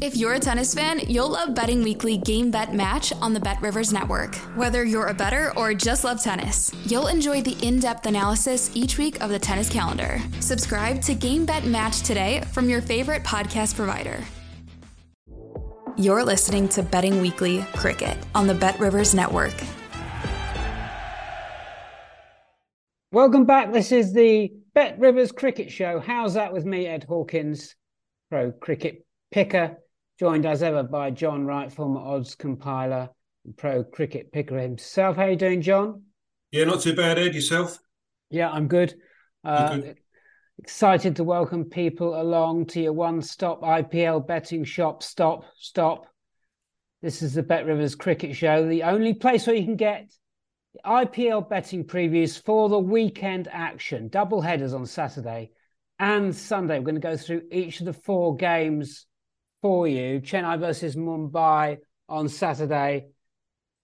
If you're a tennis fan, you'll love Betting Weekly Game Bet Match on the Bet Rivers Network. Whether you're a better or just love tennis, you'll enjoy the in depth analysis each week of the tennis calendar. Subscribe to Game Bet Match today from your favorite podcast provider. You're listening to Betting Weekly Cricket on the Bet Rivers Network. Welcome back. This is the Bet Rivers Cricket Show. How's that with me, Ed Hawkins, pro cricket picker, joined as ever by John Wright, former odds compiler and pro cricket picker himself. How are you doing, John? Yeah, not too bad, Ed. Yourself? Yeah, I'm good. Uh, good. Excited to welcome people along to your one-stop IPL betting shop. Stop, stop. This is the Bet Rivers Cricket Show, the only place where you can get IPL betting previews for the weekend action. Double headers on Saturday and Sunday. We're going to go through each of the four games for you. Chennai versus Mumbai on Saturday.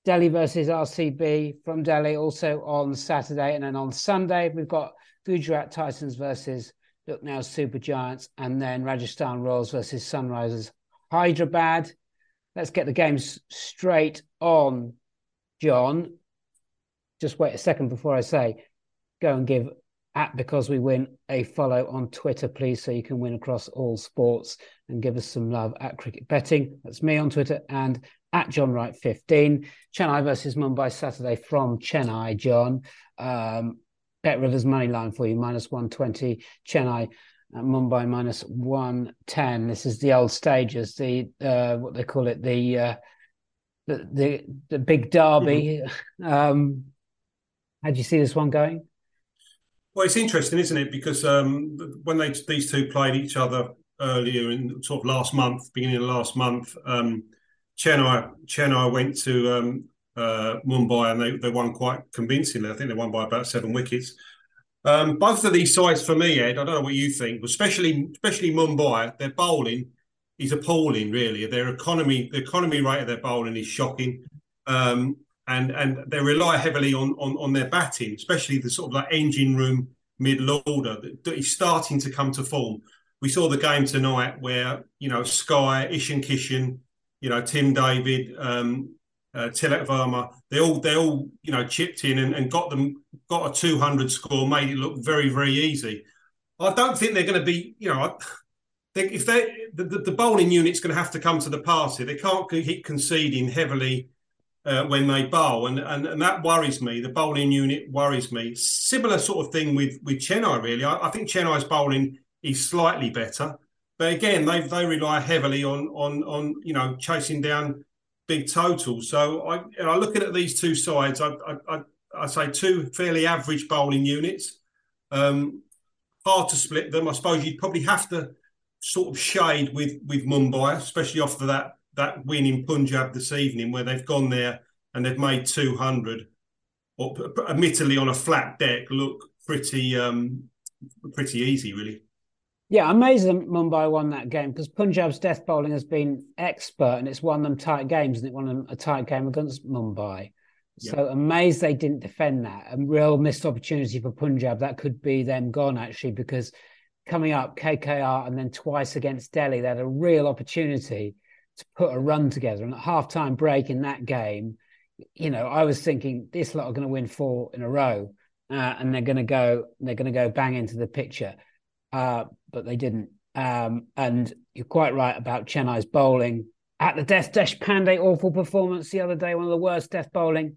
Delhi versus RCB from Delhi also on Saturday. And then on Sunday, we've got Gujarat Titans versus Lucknow Super Giants. And then Rajasthan Royals versus Sunrisers Hyderabad. Let's get the games straight on, John just wait a second before I say, go and give at because we win a follow on Twitter, please, so you can win across all sports and give us some love at cricket betting. That's me on Twitter and at John Wright 15. Chennai versus Mumbai Saturday from Chennai, John. Um, Bet Rivers money line for you, minus 120. Chennai at Mumbai minus 110. This is the old stages, the uh, what they call it, the uh, the, the, the big derby. Mm-hmm. Um, how do you see this one going? Well, it's interesting, isn't it? Because um, when they these two played each other earlier in sort of last month, beginning of last month, um, Chennai Chennai went to um, uh, Mumbai and they, they won quite convincingly. I think they won by about seven wickets. Um, both of these sides, for me, Ed, I don't know what you think, but especially especially Mumbai, their bowling is appalling. Really, their economy, the economy rate of their bowling is shocking. Um, and and they rely heavily on on, on their batting, especially the sort of like engine room middle order that, is starting to come to form. We saw the game tonight where you know Sky, Ishan Kishan, you know Tim David, um, uh, Tilak Varma, they all they all you know chipped in and, and got them got a 200 score, made it look very very easy. I don't think they're going to be you know. They, if they the, the bowling unit's going to have to come to the party, they can't keep conceding heavily uh, when they bowl, and, and and that worries me. The bowling unit worries me. Similar sort of thing with with Chennai. Really, I, I think Chennai's bowling is slightly better, but again, they they rely heavily on on on you know chasing down big totals. So I know, looking at these two sides, I I, I, I say two fairly average bowling units. Um, hard to split them. I suppose you'd probably have to sort of shade with with Mumbai, especially after that that win in Punjab this evening, where they've gone there and they've made 200, or admittedly on a flat deck, look pretty um, pretty easy, really. Yeah, amazing Mumbai won that game because Punjab's death bowling has been expert and it's won them tight games and it won them a tight game against Mumbai. Yeah. So amazed they didn't defend that. A real missed opportunity for Punjab. That could be them gone actually because coming up KKR and then twice against Delhi, they had a real opportunity to put a run together. And at halftime break in that game, you know, I was thinking this lot are going to win four in a row, uh, and they're going to go they're going to go bang into the picture, uh, but they didn't. Um, and you're quite right about Chennai's bowling at the Death Deshpande awful performance the other day, one of the worst death bowling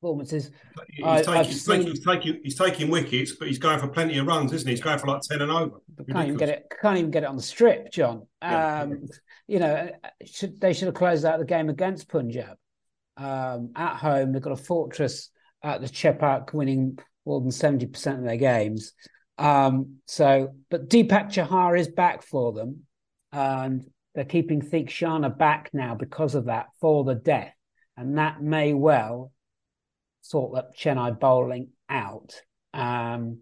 performances. He's, I, taking, he's, seen... taking, he's, taking, he's taking wickets, but he's going for plenty of runs, isn't he? He's going for like ten and over. Can't even get it. Can't even get it on the strip, John. Yeah. Um, you know, should, they should have closed out the game against Punjab um, at home. They've got a fortress at the Chepauk, winning more than seventy percent of their games. Um, so, but Deepak Chahar is back for them, and they're keeping Theekshana back now because of that for the death, and that may well thought that Chennai bowling out. Um,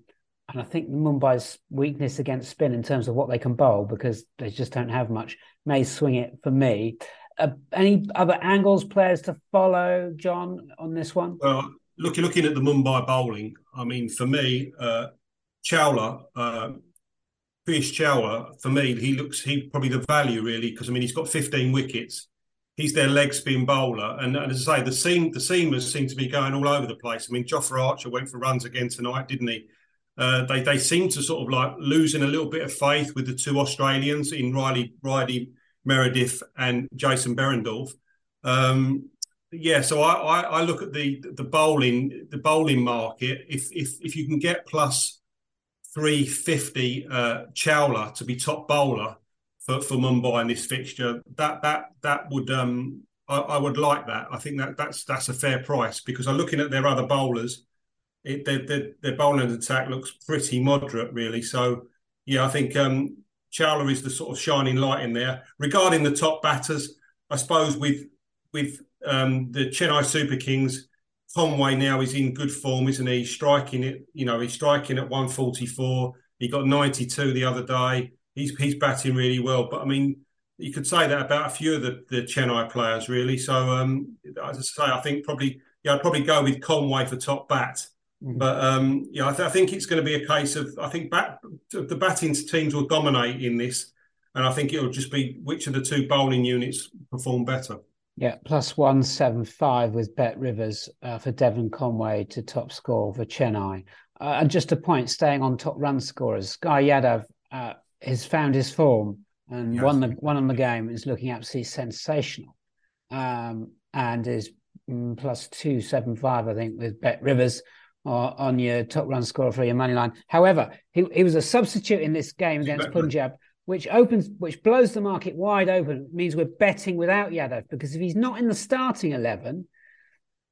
and I think Mumbai's weakness against spin in terms of what they can bowl because they just don't have much may swing it for me. Uh, any other angles players to follow, John, on this one? Well, looking looking at the Mumbai bowling, I mean, for me, uh, Chawla, uh, Piyush Chawla, for me, he looks he probably the value really because I mean he's got 15 wickets. He's their leg spin bowler, and, and as I say, the seam the seamers seem to be going all over the place. I mean, Jofra Archer went for runs again tonight, didn't he? Uh, they they seem to sort of like losing a little bit of faith with the two Australians in Riley Riley Meredith and Jason Behrendorff. Um, yeah, so I, I, I, look at the the bowling the bowling market. If if if you can get plus three fifty uh, Chawla to be top bowler for, for Mumbai in this fixture, that that that would um I, I would like that. I think that that's that's a fair price because I'm looking at their other bowlers it, their, their, their bowling attack looks pretty moderate, really. So, yeah, I think um, Chawla is the sort of shining light in there. Regarding the top batters, I suppose with with um, the Chennai Super Kings, Conway now is in good form, isn't he? Striking it, you know, he's striking at 144. He got 92 the other day. He's he's batting really well. But I mean, you could say that about a few of the, the Chennai players, really. So, um, as I say, I think probably yeah, I'd probably go with Conway for top bat. Mm-hmm. But um, yeah, I, th- I, think it's going to be a case of I think bat- the batting teams will dominate in this, and I think it'll just be which of the two bowling units perform better. Yeah, plus one seven five with Bet Rivers uh, for Devon Conway to top score for Chennai. Uh, and just a point, staying on top run scorers, Sky Yadav uh, has found his form and yes. won the won on the game. Is looking absolutely sensational, um, and is mm, plus two seven five, I think, with Bet Rivers on your top run scorer for your money line. However, he, he was a substitute in this game against Punjab, which opens, which blows the market wide open. It means we're betting without Yadav because if he's not in the starting eleven,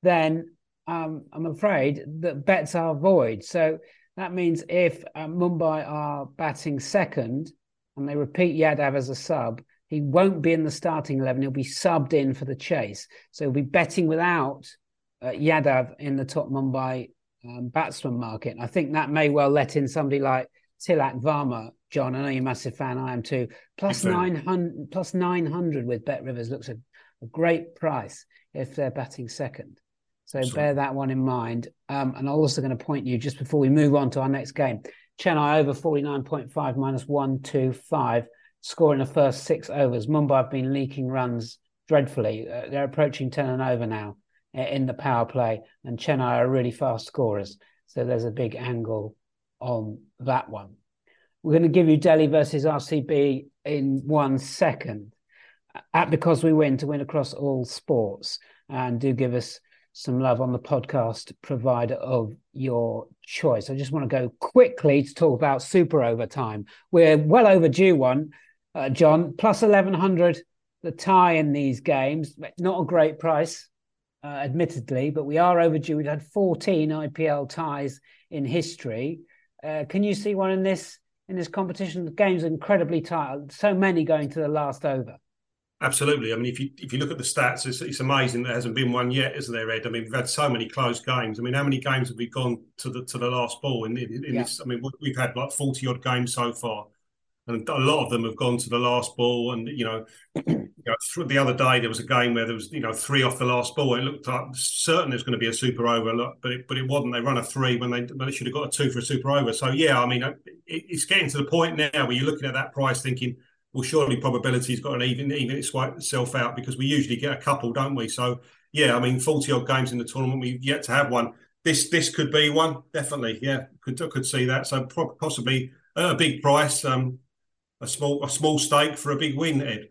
then um, I'm afraid that bets are void. So that means if uh, Mumbai are batting second and they repeat Yadav as a sub, he won't be in the starting 11. He'll be subbed in for the chase. So he'll be betting without uh, Yadav in the top Mumbai um, batsman market. I think that may well let in somebody like Tilak Varma. John, I know you're a massive fan. I am too. Plus nine hundred, plus nine hundred with Bet Rivers looks a, a, great price if they're batting second. So Sorry. bear that one in mind. Um, and I'm also going to point you just before we move on to our next game. Chennai over 49.5 minus 125, scoring the first six overs. Mumbai have been leaking runs dreadfully. Uh, they're approaching 10 and over now in the power play, and Chennai are really fast scorers. So there's a big angle on that one. We're going to give you Delhi versus RCB in one second. At because we win to win across all sports, and do give us some love on the podcast provider of your choice. I just want to go quickly to talk about super overtime. We're well overdue one, uh, John. Plus eleven hundred the tie in these games. Not a great price uh, admittedly, but we are overdue. We've had 14 IPL ties in history. Uh, can you see one in this in this competition? The game's incredibly tight. So many going to the last over. Absolutely. I mean, if you if you look at the stats, it's, it's amazing there hasn't been one yet, isn't there, Ed? I mean, we've had so many close games. I mean, how many games have we gone to the to the last ball in, in, in yeah. this? I mean, we've had like forty odd games so far and a lot of them have gone to the last ball. And you know, you know, the other day there was a game where there was you know three off the last ball. It looked like certain there's going to be a super over, but it, but it wasn't. They run a three when they when they should have got a two for a super over. So yeah, I mean, it, it's getting to the point now where you're looking at that price thinking. Well, surely probability's got an even even itself out because we usually get a couple, don't we? So yeah, I mean, forty odd games in the tournament, we've yet to have one. This this could be one, definitely. Yeah, could could see that. So possibly a big price. Um, a small a small stake for a big win, Ed.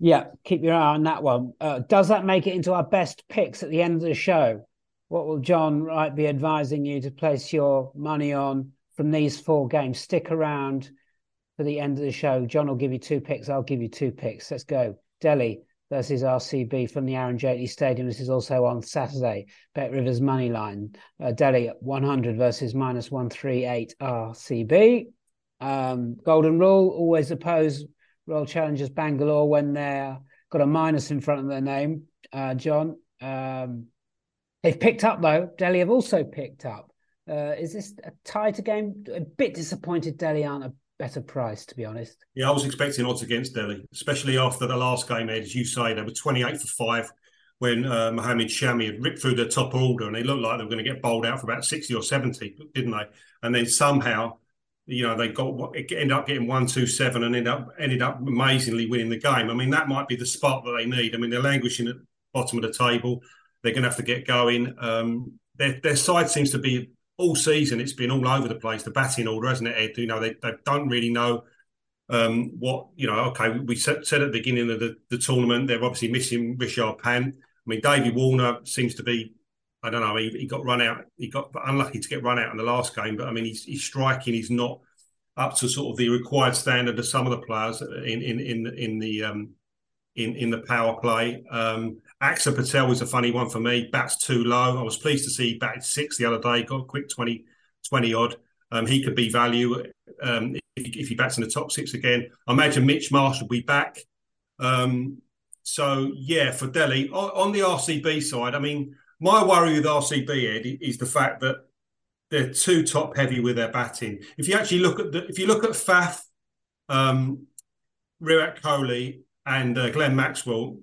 Yeah, keep your eye on that one. Uh, does that make it into our best picks at the end of the show? What will John Wright be advising you to place your money on from these four games? Stick around for the end of the show. John will give you two picks. I'll give you two picks. Let's go. Delhi versus RCB from the Arun Jaitley Stadium. This is also on Saturday. Bet Rivers money line. Uh, Delhi 100 versus minus 138 RCB. Um, golden rule always oppose Royal Challengers Bangalore when they're got a minus in front of their name. Uh, John, um, They've picked up though. Delhi have also picked up. Uh, is this a tighter game? A bit disappointed Delhi aren't a better price, to be honest. Yeah, I was expecting odds against Delhi, especially after the last game, Ed, as you say, they were 28 for five when uh, Mohammad Shami had ripped through the top order and they looked like they were going to get bowled out for about 60 or 70, didn't they? And then somehow, you know, they got ended up getting one, two, seven, and ended up ended up amazingly winning the game. I mean, that might be the spot that they need. I mean, they're languishing at the bottom of the table. They're going to have to get going. Um, their their side seems to be all season. It's been all over the place. The batting order, hasn't it, Ed? You know, they, they don't really know um, what you know. Okay, we said, said, at the beginning of the, the tournament they're obviously missing Rishabh Pant. I mean, David Warner seems to be. I don't know. He, he, got run out. He got unlucky to get run out in the last game. But I mean, he's, he's striking. He's not up to sort of the required standard of some of the players in in in, in the um, in in the power play. Um, Axar Patel was a funny one for me. Bats too low. I was pleased to see he batted six the other day. Got a quick 20, 20 odd. Um, he could be value um, if, if, he bats in the top six again. I imagine Mitch Marsh will be back. Um, so yeah, for Delhi on, on, the RCB side, I mean, my worry with RCB Ed is the fact that they're too top heavy with their batting. If you actually look at the, if you look at Faf, um, Virat Kohli, and uh, Glenn Maxwell,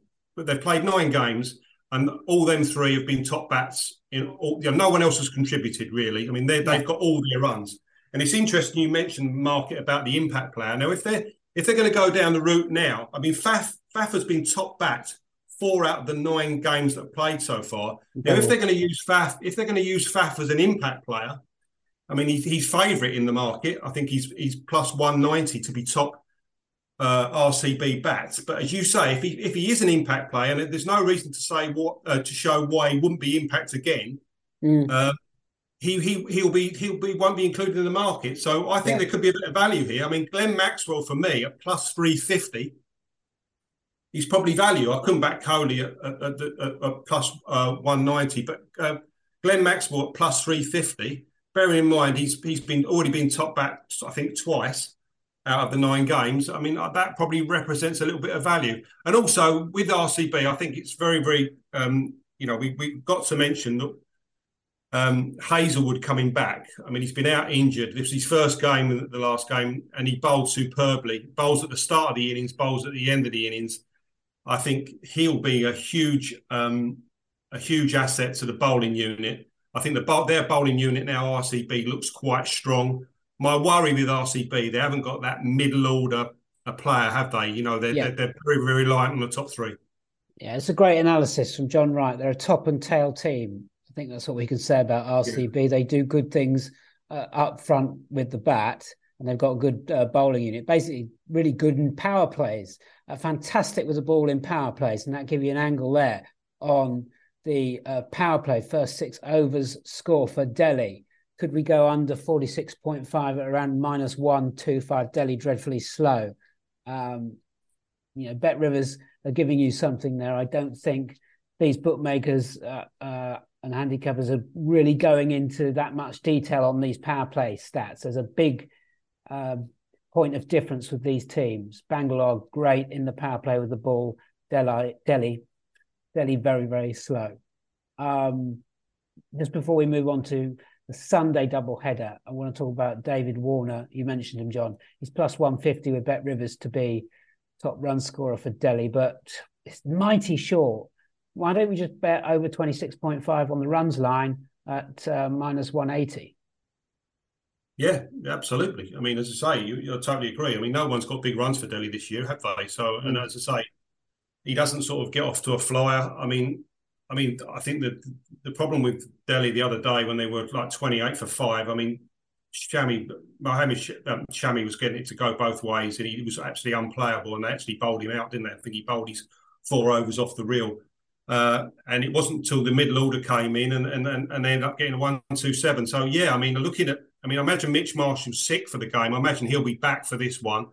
they've played nine games, and all them three have been top bats. In all, you know, no one else has contributed really. I mean, they've got all their runs, and it's interesting you mentioned market about the impact player. Now, if they're if they're going to go down the route now, I mean, Faf Faf has been top bat four out of the nine games that have played so far. Now, if they're going to use Faf, if they're going to use Faf as an impact player, I mean, he's, he's favourite in the market. I think he's he's plus one ninety to be top uh, RCB bats. But as you say, if he if he is an impact player, and there's no reason to say what uh, to show why he wouldn't be impact again. Mm. Uh, he he he'll be he'll be won't be included in the market. So I think yeah. there could be a bit of value here. I mean, Glenn Maxwell for me at plus three fifty. He's probably value. I couldn't back Kohli at, at, at, at plus, uh, 190, but uh, Glenn Maxwell at plus 350. Bearing in mind he's he's been already been top back, I think, twice out of the nine games. I mean, uh, that probably represents a little bit of value. And also with RCB, I think it's very, very, um, you know, we, we've got to mention that um, Hazlewood coming back. I mean, he's been out injured. This was his first game, the last game, and he bowled superbly. Bowls at the start of the innings, bowls at the end of the innings. I think he'll be a huge, um, a huge asset to the bowling unit. I think the their bowling unit now, RCB, looks quite strong my worry with RCB, they haven't got that middle order a player, have they? You know, they're, yeah. they're, they're, very, very reliant on the top three. Yeah, it's a great analysis from John Wright. They're a top and tail team. I think that's what we can say about RCB. Yeah. They do good things uh, up front with the bat, and they've got a good uh, bowling unit. Basically, really good in power plays. Uh, fantastic with the ball in power plays, and that give you an angle there on the uh, power play. First six overs score for Delhi. Could we go under 46.5 at around minus 125? Delhi dreadfully slow. Um, you know, Bet Rivers are giving you something there. I don't think these bookmakers uh, uh, and handicappers are really going into that much detail on these power play stats. There's a big uh, point of difference with these teams. Bangalore great in the power play with the ball. Delhi, Delhi, Delhi very very slow. Um, just before we move on to the Sunday double header. I want to talk about David Warner. You mentioned him, John. He's plus 150 with Bet Rivers to be top run scorer for Delhi, but it's mighty short. Why don't we just bet over 26.5 on the runs line at uh, minus 180? Yeah, absolutely. I mean, as I say, you, you totally agree. I mean, no one's got big runs for Delhi this year, have they? So, mm. and as I say, he doesn't sort of get off to a flyer. I mean, I mean, I think that the problem with Delhi the other day when they were like 28 for five, I mean, Shami, Mohamed um, Shami was getting it to go both ways and he was absolutely unplayable and they actually bowled him out, didn't they? I think he bowled his four overs off the reel. Uh, and it wasn't until the middle order came in and, and, and, they ended up getting a one, two, seven. So, yeah, I mean, looking at, I mean, I imagine Mitch Marshall's sick for the game. I imagine he'll be back for this one.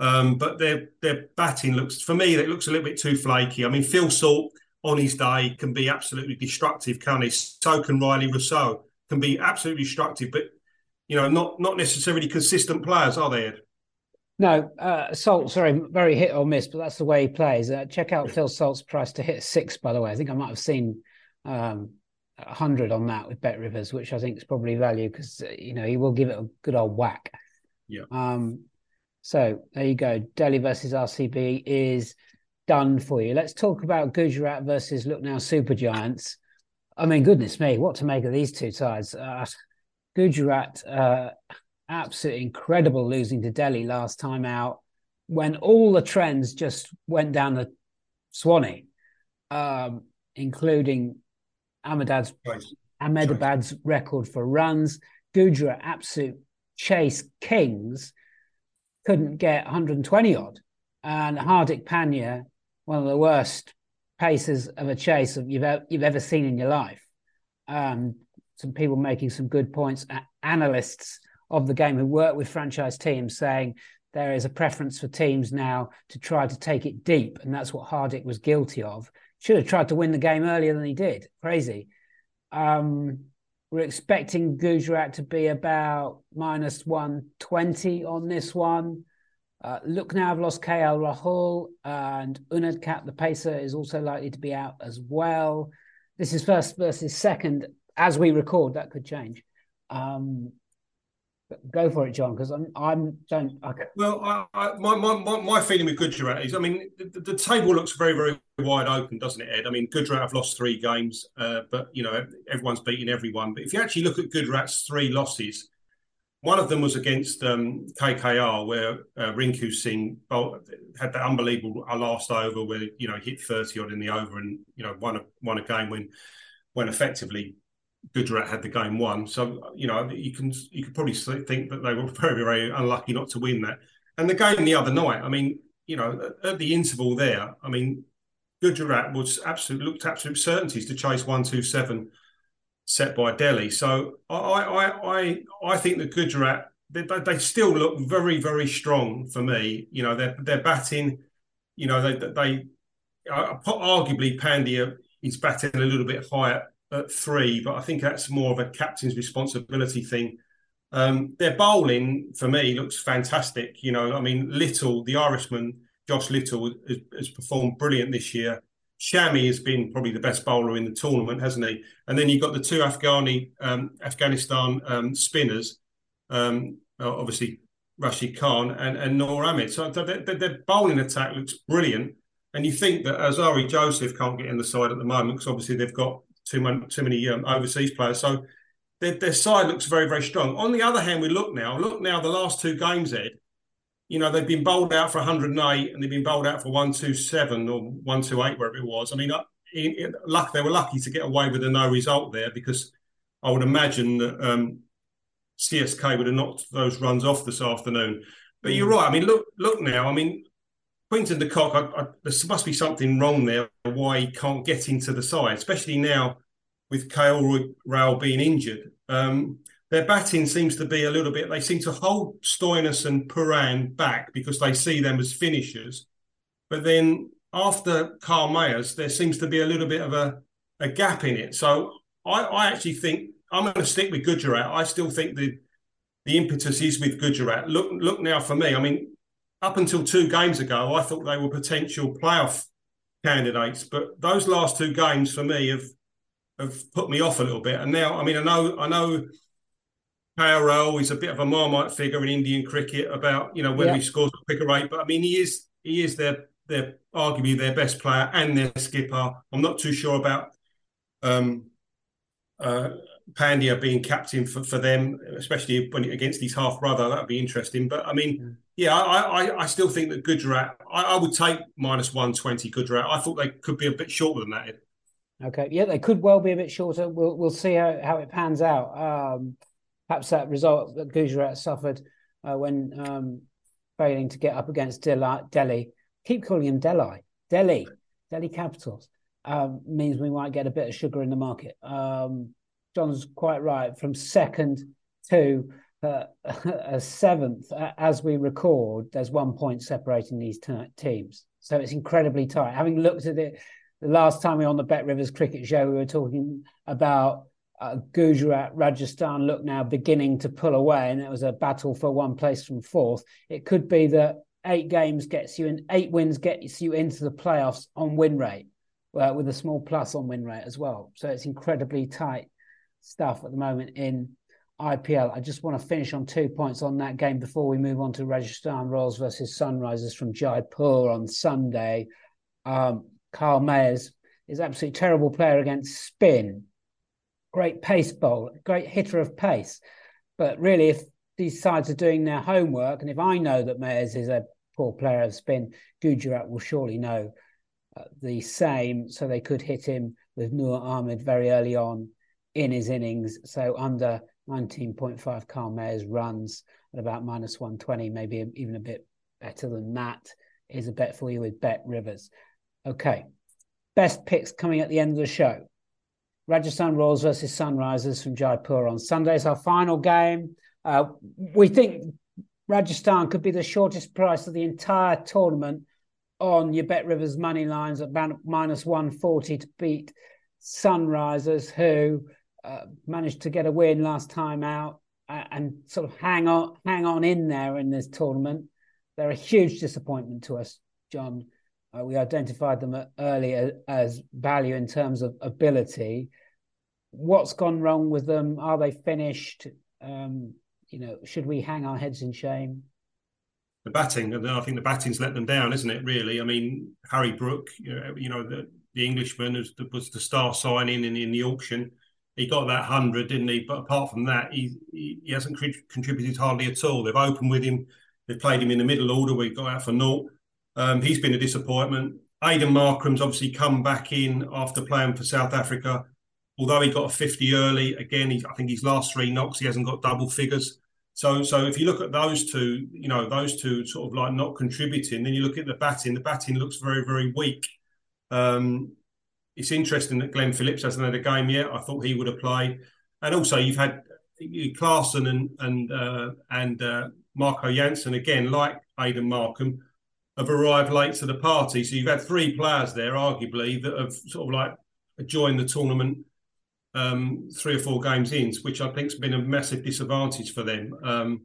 Um, but their their batting looks, for me, it looks a little bit too flaky. I mean, Phil Salt, on his day can be absolutely destructive, can he? So can Rilee Rossouw, can be absolutely destructive, but you know, not not necessarily consistent players, are they? Ed? No, uh, Salt, sorry, very hit or miss, but that's the way he plays. Uh, check out Phil Salt's price to hit six, by the way. I think I might have seen um, hundred on that with Bet Rivers, which I think is probably value because uh, you know he will give it a good old whack. Yeah. Um. So there you go. Delhi versus RCB is done for you. Let's talk about Gujarat versus Lucknow Super Giants. I mean, goodness me, what to make of these two sides? Uh, Gujarat, uh, absolutely incredible losing to Delhi last time out when all the trends just went down the Swanee, um, including Ahmedabad's. Ahmedabad's record for runs. Gujarat, absolute chase kings, couldn't get 120 odd. And Hardik Pandya, one of the worst paces of a chase you've, you've ever seen in your life. Um, some people making some good points. Analysts of the game who work with franchise teams saying there is a preference for teams now to try to take it deep, and that's what Hardik was guilty of. Should have tried to win the game earlier than he did. Crazy. Um, we're expecting Gujarat to be about minus 120 on this one. Lucknow, I've lost KL Rahul and Unadkat, the pacer, is also likely to be out as well. This is first versus second. As we record, that could change. Um, go for it, John, because I'm I'm don't. I... Well, I, I, my, my my feeling with Gujarat is, I mean, the, the, table looks very very wide open, doesn't it, Ed? I mean, Gujarat have lost three games, uh, but you know everyone's beating everyone. But if you actually look at Gujarat's three losses, one of them was against um, KKR, where uh, Rinku Singh had that unbelievable last over where you know hit thirty odd in the over and you know won a won a game when when effectively Gujarat had the game won. So you know you can you could probably think that they were very very unlucky not to win that. And the game the other night, I mean, you know, at the interval there, I mean, Gujarat was absolute looked absolute certainties to chase one two seven set by Delhi. So I I I I think that Gujarat they, they still look very very strong for me. You know, they're they're batting. You know, they they uh, arguably Pandya is batting a little bit higher at three, but I think that's more of a captain's responsibility thing. Um, their bowling for me looks fantastic. You know, I mean, Little, the Irishman, Josh Little, has, has, performed brilliant this year. Shami has been probably the best bowler in the tournament, hasn't he? And then you've got the two Afghani, um, Afghanistan um, spinners, um, obviously Rashid Khan and, and Noor Ahmed. So their, their bowling attack looks brilliant. And you think that Alzarri Joseph can't get in the side at the moment because obviously they've got too many, too many um, overseas players. So their, their side looks very, very strong. On the other hand, we Lucknow, look now, the last two games, Ed, you know, they've been bowled out for 108 and they've been bowled out for 127 or 128, wherever it was. I mean, uh, in, in, luck, they were lucky to get away with a no result there because I would imagine that um, CSK would have knocked those runs off this afternoon. But you're mm. right. I mean, look, Lucknow. I mean, Quinton de Kock, I, I, there must be something wrong there why he can't get into the side, especially now with KL Rahul being injured. Um, their batting seems to be a little bit, they seem to hold Stoinis and Pooran back because they see them as finishers. But then after Kyle Mayers, there seems to be a little bit of a, a gap in it. So I, I actually think I'm going to stick with Gujarat. I still think the the impetus is with Gujarat. Look, Lucknow for me. I mean, up until two games ago, I thought they were potential playoff candidates, but those last two games for me have have put me off a little bit. And now, I mean, I know, I know, KRL is a bit of a marmite figure in Indian cricket about you know whether yeah. he scores a quicker rate, but I mean, he is he is their their arguably their best player and their skipper. I'm not too sure about um, uh, Pandya being captain for, for them, especially when against his half brother. That would be interesting. But I mean, yeah, I, I, I still think that Gujarat. I, I would take minus one twenty Gujarat. I thought they could be a bit shorter than that. Okay, yeah, they could well be a bit shorter. We'll we'll see how, how it pans out. Um, perhaps that result that Gujarat suffered uh, when um, failing to get up against Delhi. Keep calling him Delhi. Delhi. Delhi Capitals um, means we might get a bit of sugar in the market. Um, John's quite right. From second to uh, a seventh, as we record, there's one point separating these t- teams. So it's incredibly tight. Having looked at it the last time we were on the Bet Rivers cricket show, we were talking about uh, Gujarat, Rajasthan look now beginning to pull away, and it was a battle for one place from fourth. It could be that eight games gets you in, eight wins gets you into the playoffs on win rate. uh, with a small plus on win rate as well. So it's incredibly tight stuff at the moment in IPL. I just want to finish on two points on that game before we move on to Rajasthan Royals versus Sunrisers from Jaipur on Sunday. Um, Kyle Mayers is absolutely terrible player against spin. Great pace bowl, great hitter of pace. But really, if these sides are doing their homework, and if I know that Mayers is a poor player of spin, Gujarat will surely know uh, the same. So they could hit him with Noor Ahmed very early on in his innings. So under 19.5 Kyle Mayers runs at about minus 120, maybe even a bit better than that is a bet for you with Bet Rivers. Okay. Best picks coming at the end of the show. Rajasthan Royals versus Sunrisers from Jaipur on Sunday. is our final game. Uh, we think Rajasthan could be the shortest price of the entire tournament on your Bet Rivers money lines at minus 140 to beat Sunrisers, who uh, managed to get a win last time out uh, and sort of hang on, hang on in there in this tournament. They're a huge disappointment to us, John. Uh, we identified them earlier as value in terms of ability. What's gone wrong with them? Are they finished? Um, you know, should we hang our heads in shame? The batting, I think the batting's let them down, isn't it? Really, I mean, Harry Brook, you know, you know the, the Englishman was the, was the star signing in, in the auction. He got that hundred, didn't he? But apart from that, he he, he hasn't contributed hardly at all. They've opened with him. They've played him in the middle order. We got out for naught. Um, he's been a disappointment. Aiden Markram's obviously come back in after playing for South Africa. Although he got a 50 early, again, I think his last three knocks, he hasn't got double figures. So, so if you look at those two, you know, those two sort of like not contributing, then you look at the batting. The batting looks very, very weak. Um, it's interesting that Glenn Phillips hasn't had a game yet. I thought he would have played, and also you've had Klaasen and and uh, and uh, Marco Jansen again, like Aiden Markram, have arrived late to the party. So you've had three players there, arguably, that have sort of like joined the tournament um, three or four games in, which I think has been a massive disadvantage for them. Um,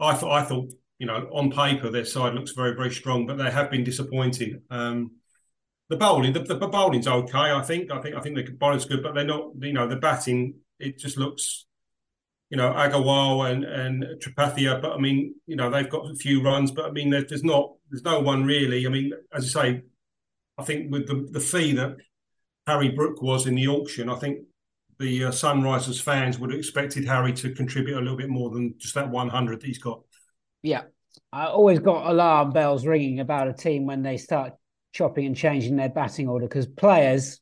I thought, I thought, you know, on paper their side looks very, very strong, but they have been disappointing. Um, the bowling, the, the, bowling's okay. I think, I think, I think the bowling's good, but they're not. You know, the batting, it just looks, you know, Agarwal and and Tripathia. But I mean, you know, they've got a few runs, but I mean, there's not, there's no one really. I mean, as I say, I think with the the fee that Harry Brook was in the auction, I think the uh, Sunrisers fans would have expected Harry to contribute a little bit more than just that 100 that he's got. Yeah. I always got alarm bells ringing about a team when they start chopping and changing their batting order because players,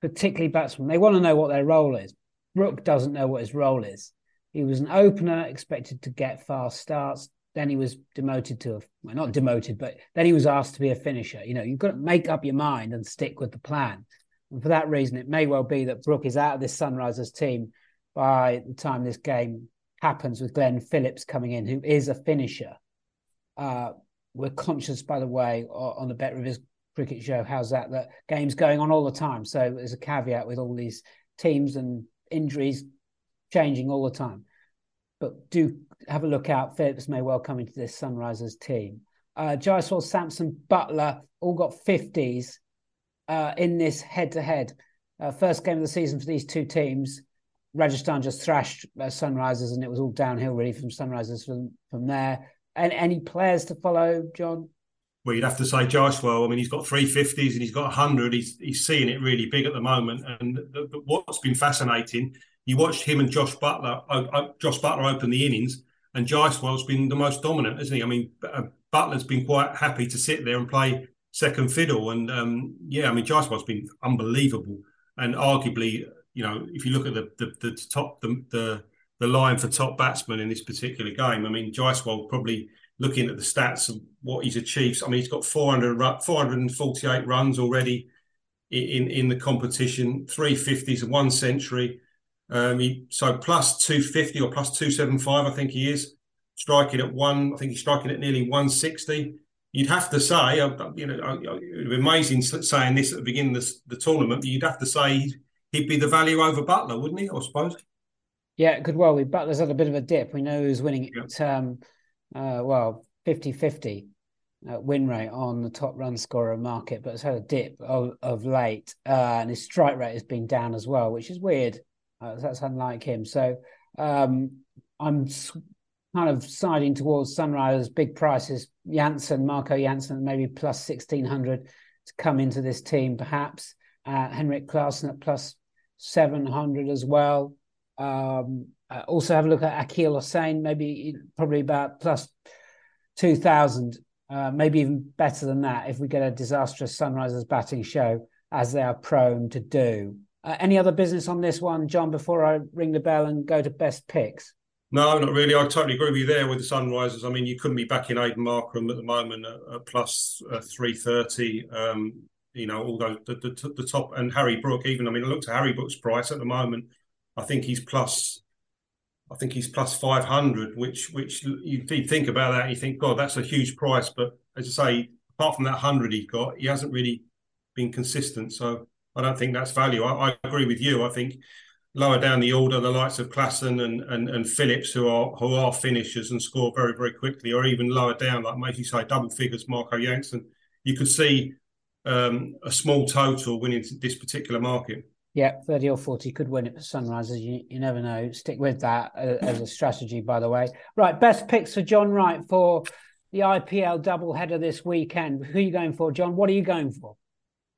particularly batsmen, they want to know what their role is. Brook doesn't know what his role is. He was an opener, expected to get fast starts. Then he was demoted to a well, not demoted, but then he was asked to be a finisher. You know, you've got to make up your mind and stick with the plan. And for that reason, it may well be that Brook is out of this Sunrisers team by the time this game happens with Glenn Phillips coming in, who is a finisher. Uh, we're conscious, by the way, on the Bet Rivers cricket show, how's that? That game's going on all the time. So there's a caveat with all these teams and injuries changing all the time. But do have a look out. Phillips may well come into this Sunrisers team. Uh, Jaiswal, Samson, Buttler all got 50s uh, in this head to head. First game of the season for these two teams. Rajasthan just thrashed uh, Sunrisers, and it was all downhill really from Sunrisers from from there. And any players to follow, John? Well, you'd have to say Jaiswal. I mean, he's got three fifties and he's got hundred. He's he's seeing it really big at the moment. And the, the, what's been fascinating, you watched him and Josh Buttler. Josh Buttler open the innings, and Jaiswal's been the most dominant, isn't he? I mean, uh, Buttler's been quite happy to sit there and play second fiddle. And um, yeah, I mean, Jaiswal's been unbelievable. And arguably, you know, if you look at the the, the top the, the, the line for top batsman in this particular game, I mean, Jaiswal probably looking at the stats of what he's achieved. I mean, he's got 400, 448 runs already in in the competition, three fifties and one century. Um, he, so plus 250 or plus 275, I think he is striking at one. I think he's striking at nearly 160 you'd have to say, you know, it would be amazing saying this at the beginning of the, the tournament, but you'd have to say he'd be the value over Buttler, wouldn't he? I suppose. Yeah, it could well be. Buttler's had a bit of a dip. We know who's winning it, um, uh, well, 50 50. uh, win rate on the top run scorer market, but it's had a dip of, of late, uh, and his strike rate has been down as well, which is weird. Uh, that's unlike him. So um, I'm kind of siding towards Sunrisers. Big prices, Jansen, Marco Jansen, maybe plus sixteen hundred to come into this team, perhaps. Uh, Henrik Klaasen at plus seven hundred as well. Um, uh, also have a look at Akeal Hosein, maybe probably about plus two thousand uh, maybe even better than that if we get a disastrous Sunrisers batting show, as they are prone to do. Uh, any other business on this one, John, before I ring the bell and go to best picks? No, not really. I totally agree with you there with the Sunrisers. I mean, you couldn't be backing Aiden Markram at the moment at, at plus, uh, 330. Um, you know, although the, the, the, top and Harry Brook, even, I mean, I looked at Harry Brook's price at the moment. I think he's plus I think he's plus five hundred, which which you think about that, you think, God, that's a huge price. But as I say, apart from that hundred he got, he hasn't really been consistent. So I don't think that's value. I, I, agree with you. I think lower down the order, the likes of Klaasen and, and and Phillips, who are who are finishers and score very very quickly, or even lower down, like maybe say double figures, Marco Jansen, you could see um, a small total winning this particular market. Yeah, 30 or 40 could win it for Sunrisers. You, you never know. Stick with that uh, as a strategy, by the way. Right, best picks for John Wright for the IPL double header this weekend. Who are you going for, John? What are you going for?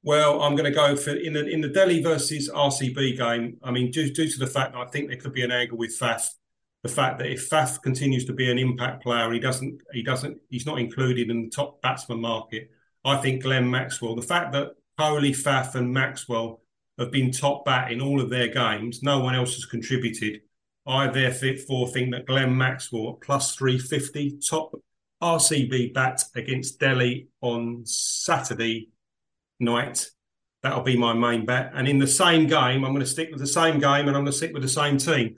Well, I'm going to go for in the in the Delhi versus RCB game. I mean, due, due to the fact that I think there could be an angle with Faf, the fact that if Faf continues to be an impact player, he doesn't he doesn't he's not included in the top batsman market. I think Glenn Maxwell, the fact that Kohli, Faf, and Maxwell have been top bat in all of their games. No one else has contributed. I therefore think that Glenn Maxwell plus 350 top RCB bat against Delhi on Saturday night. That'll be my main bet. And in the same game, I'm going to stick with the same game and I'm going to stick with the same team.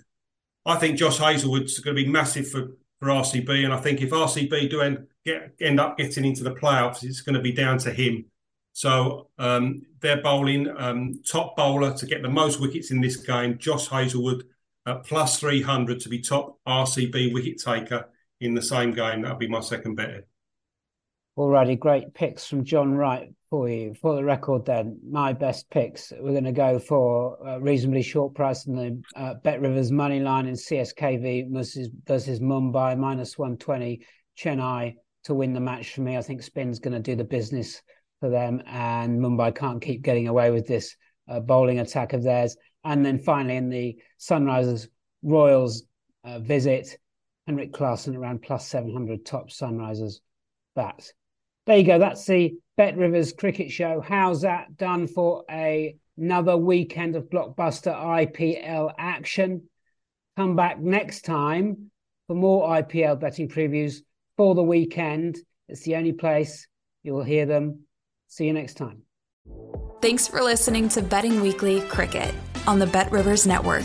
I think Josh Hazlewood's going to be massive for, for RCB. And I think if RCB do end, get, end up getting into the playoffs, it's going to be down to him. So um, they're bowling um, top bowler to get the most wickets in this game. Josh Hazlewood at plus 300 to be top RCB wicket taker in the same game. That'll be my second bet. Alrighty, great picks from John Wright for you. For the record, then, my best picks. We're going to go for a reasonably short price in the uh, Bet Rivers money line in CSKV versus, versus Mumbai, minus 120. Chennai to win the match for me. I think Spin's going to do the business for them, and Mumbai can't keep getting away with this uh, bowling attack of theirs. And then finally, in the Sunrisers Royals uh, visit, Henrik Klaasen around plus 700 top Sunrisers bat. There you go. That's the Bet Rivers cricket show. How's that done for a, another weekend of blockbuster IPL action? Come back next time for more IPL betting previews for the weekend. It's the only place you'll hear them See you next time. Thanks for listening to Betting Weekly Cricket on the Bet Rivers Network.